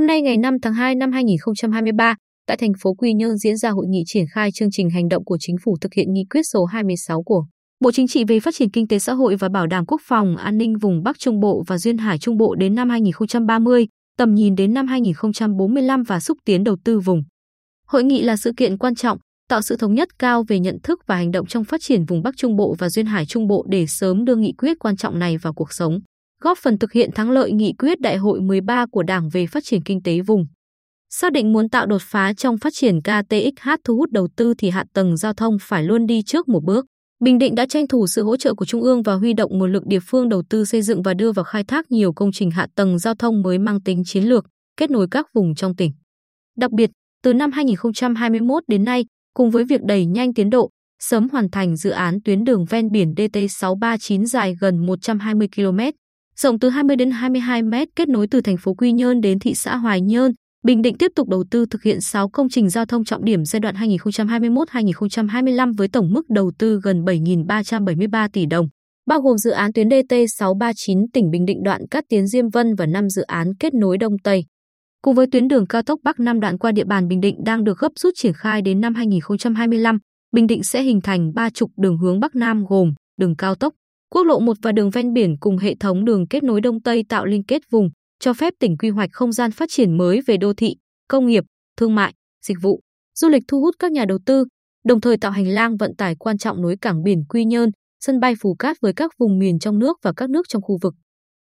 Hôm nay ngày 5 tháng 2 năm 2023, tại thành phố Quy Nhơn diễn ra hội nghị triển khai chương trình hành động của chính phủ thực hiện nghị quyết số 26 của Bộ Chính trị về phát triển kinh tế xã hội và bảo đảm quốc phòng an ninh vùng Bắc Trung Bộ và Duyên Hải Trung Bộ đến năm 2030, tầm nhìn đến năm 2045 và xúc tiến đầu tư vùng. Hội nghị là sự kiện quan trọng, tạo sự thống nhất cao về nhận thức và hành động trong phát triển vùng Bắc Trung Bộ và Duyên Hải Trung Bộ để sớm đưa nghị quyết quan trọng này vào cuộc sống, góp phần thực hiện thắng lợi nghị quyết Đại hội 13 của Đảng về phát triển kinh tế vùng. Xác định muốn tạo đột phá trong phát triển KTXH thu hút đầu tư thì hạ tầng giao thông phải luôn đi trước một bước. Bình Định đã tranh thủ sự hỗ trợ của Trung ương và huy động nguồn lực địa phương đầu tư xây dựng và đưa vào khai thác nhiều công trình hạ tầng giao thông mới mang tính chiến lược, kết nối các vùng trong tỉnh. Đặc biệt, từ năm 2021 đến nay, cùng với việc đẩy nhanh tiến độ, sớm hoàn thành dự án tuyến đường ven biển DT639 dài gần 120 km, rộng từ 20 đến 22 mét kết nối từ thành phố Quy Nhơn đến thị xã Hoài Nhơn, Bình Định tiếp tục đầu tư thực hiện 6 công trình giao thông trọng điểm giai đoạn 2021-2025 với tổng mức đầu tư gần 7.373 tỷ đồng, bao gồm dự án tuyến DT639 tỉnh Bình Định đoạn Cát Tiến Diêm Vân và 5 dự án kết nối Đông Tây. Cùng với tuyến đường cao tốc Bắc Nam đoạn qua địa bàn Bình Định đang được gấp rút triển khai đến năm 2025, Bình Định sẽ hình thành ba trục đường hướng Bắc Nam gồm đường cao tốc, quốc lộ 1 và đường ven biển cùng hệ thống đường kết nối Đông Tây tạo liên kết vùng, cho phép tỉnh quy hoạch không gian phát triển mới về đô thị, công nghiệp, thương mại, dịch vụ, du lịch thu hút các nhà đầu tư, đồng thời tạo hành lang vận tải quan trọng nối cảng biển Quy Nhơn, sân bay Phù Cát với các vùng miền trong nước và các nước trong khu vực.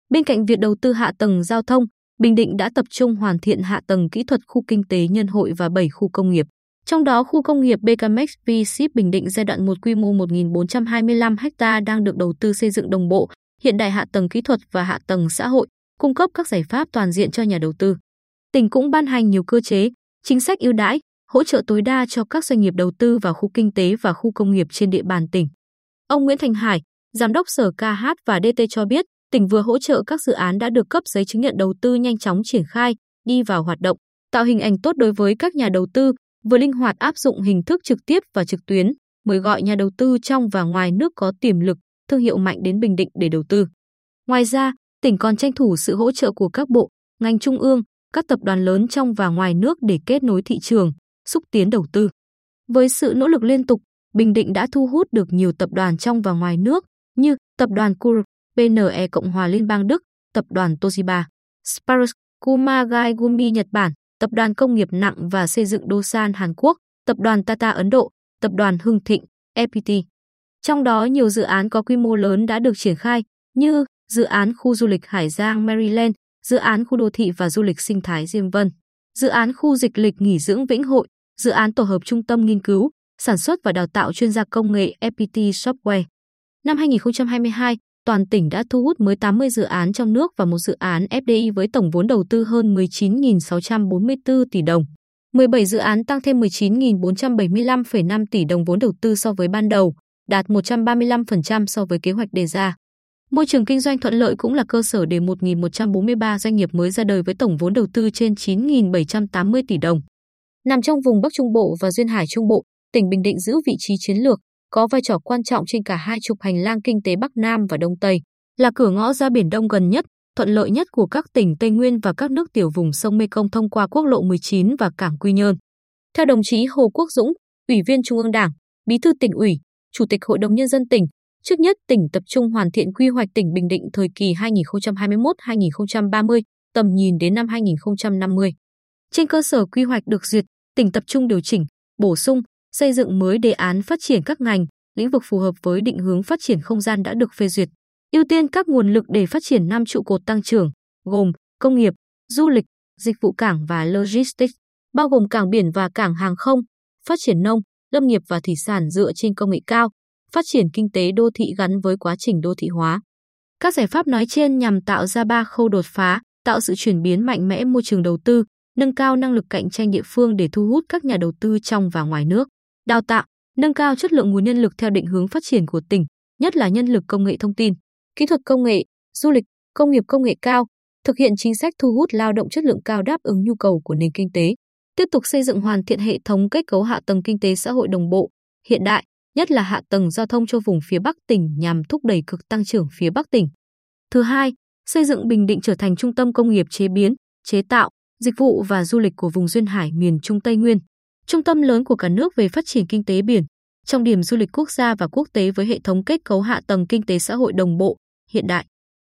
Bên cạnh việc đầu tư hạ tầng giao thông, Bình Định đã tập trung hoàn thiện hạ tầng kỹ thuật khu kinh tế nhân hội và 7 khu công nghiệp. Trong đó, khu công nghiệp BKMX V-Ship Bình Định giai đoạn 1 quy mô 1.425 ha đang được đầu tư xây dựng đồng bộ, hiện đại hạ tầng kỹ thuật và hạ tầng xã hội, cung cấp các giải pháp toàn diện cho nhà đầu tư. Tỉnh cũng ban hành nhiều cơ chế, chính sách ưu đãi, hỗ trợ tối đa cho các doanh nghiệp đầu tư vào khu kinh tế và khu công nghiệp trên địa bàn tỉnh. Ông Nguyễn Thành Hải, Giám đốc Sở KH và DT cho biết, tỉnh vừa hỗ trợ các dự án đã được cấp giấy chứng nhận đầu tư nhanh chóng triển khai, đi vào hoạt động, tạo hình ảnh tốt đối với các nhà đầu tư, vừa linh hoạt áp dụng hình thức trực tiếp và trực tuyến, mời gọi nhà đầu tư trong và ngoài nước có tiềm lực, thương hiệu mạnh đến Bình Định để đầu tư. Ngoài ra, tỉnh còn tranh thủ sự hỗ trợ của các bộ, ngành trung ương, các tập đoàn lớn trong và ngoài nước để kết nối thị trường, xúc tiến đầu tư. Với sự nỗ lực liên tục, Bình Định đã thu hút được nhiều tập đoàn trong và ngoài nước như tập đoàn Kur, PNE Cộng hòa Liên bang Đức, tập đoàn Toshiba, Sparus, Kumagai Gumi Nhật Bản, tập đoàn công nghiệp nặng và xây dựng Dosan Hàn Quốc, tập đoàn Tata Ấn Độ, tập đoàn Hưng Thịnh, FPT. Trong đó nhiều dự án có quy mô lớn đã được triển khai như dự án khu du lịch Hải Giang Maryland, dự án khu đô thị và du lịch sinh thái Diêm Vân, dự án khu dịch lịch nghỉ dưỡng Vĩnh Hội, dự án tổ hợp trung tâm nghiên cứu, sản xuất và đào tạo chuyên gia công nghệ FPT Software. Năm 2022, toàn tỉnh đã thu hút mới 80 dự án trong nước và một dự án FDI với tổng vốn đầu tư hơn 19.644 tỷ đồng. 17 dự án tăng thêm 19.475,5 tỷ đồng vốn đầu tư so với ban đầu, đạt 135% so với kế hoạch đề ra. Môi trường kinh doanh thuận lợi cũng là cơ sở để 1.143 doanh nghiệp mới ra đời với tổng vốn đầu tư trên 9.780 tỷ đồng. Nằm trong vùng Bắc Trung Bộ và Duyên Hải Trung Bộ, tỉnh Bình Định giữ vị trí chiến lược, có vai trò quan trọng trên cả hai trục hành lang kinh tế Bắc Nam và Đông Tây, là cửa ngõ ra Biển Đông gần nhất, thuận lợi nhất của các tỉnh Tây Nguyên và các nước tiểu vùng sông Mekong thông qua quốc lộ 19 và cảng Quy Nhơn. Theo đồng chí Hồ Quốc Dũng, Ủy viên Trung ương Đảng, Bí thư tỉnh ủy, Chủ tịch Hội đồng Nhân dân tỉnh, Trước nhất, tỉnh tập trung hoàn thiện quy hoạch tỉnh Bình Định thời kỳ 2021-2030, tầm nhìn đến năm 2050. Trên cơ sở quy hoạch được duyệt, tỉnh tập trung điều chỉnh, bổ sung, xây dựng mới đề án phát triển các ngành, lĩnh vực phù hợp với định hướng phát triển không gian đã được phê duyệt. Ưu tiên các nguồn lực để phát triển năm trụ cột tăng trưởng, gồm công nghiệp, du lịch, dịch vụ cảng và logistics, bao gồm cảng biển và cảng hàng không, phát triển nông, lâm nghiệp và thủy sản dựa trên công nghệ cao, phát triển kinh tế đô thị gắn với quá trình đô thị hóa. Các giải pháp nói trên nhằm tạo ra ba khâu đột phá, tạo sự chuyển biến mạnh mẽ môi trường đầu tư, nâng cao năng lực cạnh tranh địa phương để thu hút các nhà đầu tư trong và ngoài nước, đào tạo, nâng cao chất lượng nguồn nhân lực theo định hướng phát triển của tỉnh, nhất là nhân lực công nghệ thông tin, kỹ thuật công nghệ, du lịch, công nghiệp công nghệ cao, thực hiện chính sách thu hút lao động chất lượng cao đáp ứng nhu cầu của nền kinh tế, tiếp tục xây dựng hoàn thiện hệ thống kết cấu hạ tầng kinh tế xã hội đồng bộ, hiện đại, nhất là hạ tầng giao thông cho vùng phía Bắc tỉnh nhằm thúc đẩy cực tăng trưởng phía Bắc tỉnh. Thứ hai, xây dựng Bình Định trở thành trung tâm công nghiệp chế biến, chế tạo, dịch vụ và du lịch của vùng duyên hải miền Trung Tây Nguyên. Trung tâm lớn của cả nước về phát triển kinh tế biển, trong điểm du lịch quốc gia và quốc tế với hệ thống kết cấu hạ tầng kinh tế xã hội đồng bộ, hiện đại.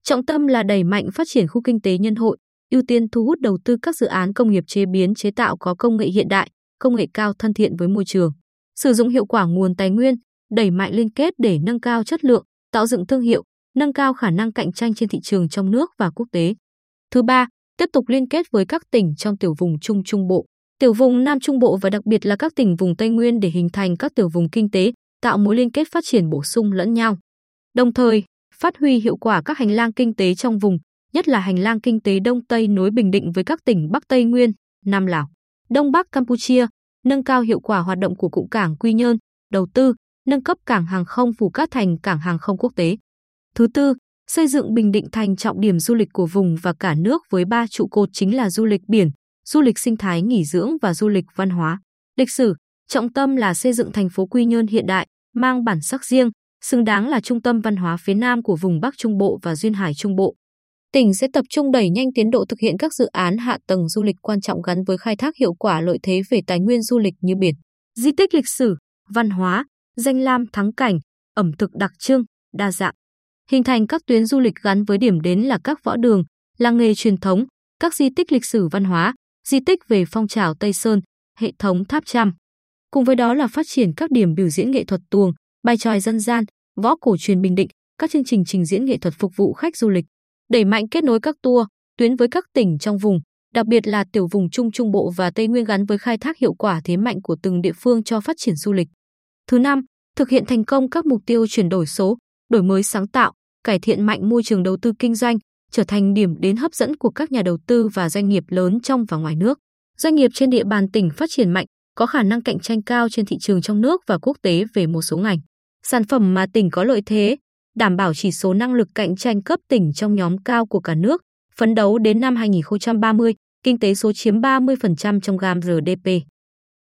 Trọng tâm là đẩy mạnh phát triển khu kinh tế nhân hội, ưu tiên thu hút đầu tư các dự án công nghiệp chế biến chế tạo có công nghệ hiện đại, công nghệ cao thân thiện với môi trường. Sử dụng hiệu quả nguồn tài nguyên, đẩy mạnh liên kết để nâng cao chất lượng, tạo dựng thương hiệu, nâng cao khả năng cạnh tranh trên thị trường trong nước và quốc tế. Thứ ba, tiếp tục liên kết với các tỉnh trong tiểu vùng Trung Trung Bộ, tiểu vùng Nam Trung Bộ và đặc biệt là các tỉnh vùng Tây Nguyên để hình thành các tiểu vùng kinh tế, tạo mối liên kết phát triển bổ sung lẫn nhau. Đồng thời, phát huy hiệu quả các hành lang kinh tế trong vùng, nhất là hành lang kinh tế Đông Tây nối Bình Định với các tỉnh Bắc Tây Nguyên, Nam Lào, Đông Bắc Campuchia, nâng cao hiệu quả hoạt động của cụm cảng Quy Nhơn, đầu tư, nâng cấp cảng hàng không phủ Cát thành cảng hàng không quốc tế. Thứ tư, xây dựng Bình Định thành trọng điểm du lịch của vùng và cả nước với ba trụ cột chính là du lịch biển, du lịch sinh thái nghỉ dưỡng và du lịch văn hóa. Lịch sử, trọng tâm là xây dựng thành phố Quy Nhơn hiện đại, mang bản sắc riêng, xứng đáng là trung tâm văn hóa phía Nam của vùng Bắc Trung Bộ và Duyên Hải Trung Bộ. Tỉnh sẽ tập trung đẩy nhanh tiến độ thực hiện các dự án hạ tầng du lịch quan trọng gắn với khai thác hiệu quả lợi thế về tài nguyên du lịch như biển, di tích lịch sử, văn hóa, danh lam thắng cảnh, ẩm thực đặc trưng, đa dạng. Hình thành các tuyến du lịch gắn với điểm đến là các võ đường, làng nghề truyền thống, các di tích lịch sử văn hóa, di tích về phong trào Tây Sơn, hệ thống tháp trăm. Cùng với đó là phát triển các điểm biểu diễn nghệ thuật tuồng, bài tròi dân gian, võ cổ truyền Bình Định, các chương trình trình diễn nghệ thuật phục vụ khách du lịch, đẩy mạnh kết nối các tour, tuyến với các tỉnh trong vùng, đặc biệt là tiểu vùng Trung Trung Bộ và Tây Nguyên gắn với khai thác hiệu quả thế mạnh của từng địa phương cho phát triển du lịch. Thứ năm, thực hiện thành công các mục tiêu chuyển đổi số, đổi mới sáng tạo, cải thiện mạnh môi trường đầu tư kinh doanh, trở thành điểm đến hấp dẫn của các nhà đầu tư và doanh nghiệp lớn trong và ngoài nước. Doanh nghiệp trên địa bàn tỉnh phát triển mạnh, có khả năng cạnh tranh cao trên thị trường trong nước và quốc tế về một số ngành. Sản phẩm mà tỉnh có lợi thế, đảm bảo chỉ số năng lực cạnh tranh cấp tỉnh trong nhóm cao của cả nước, phấn đấu đến năm 2030, kinh tế số chiếm 30% trong GAM GDP.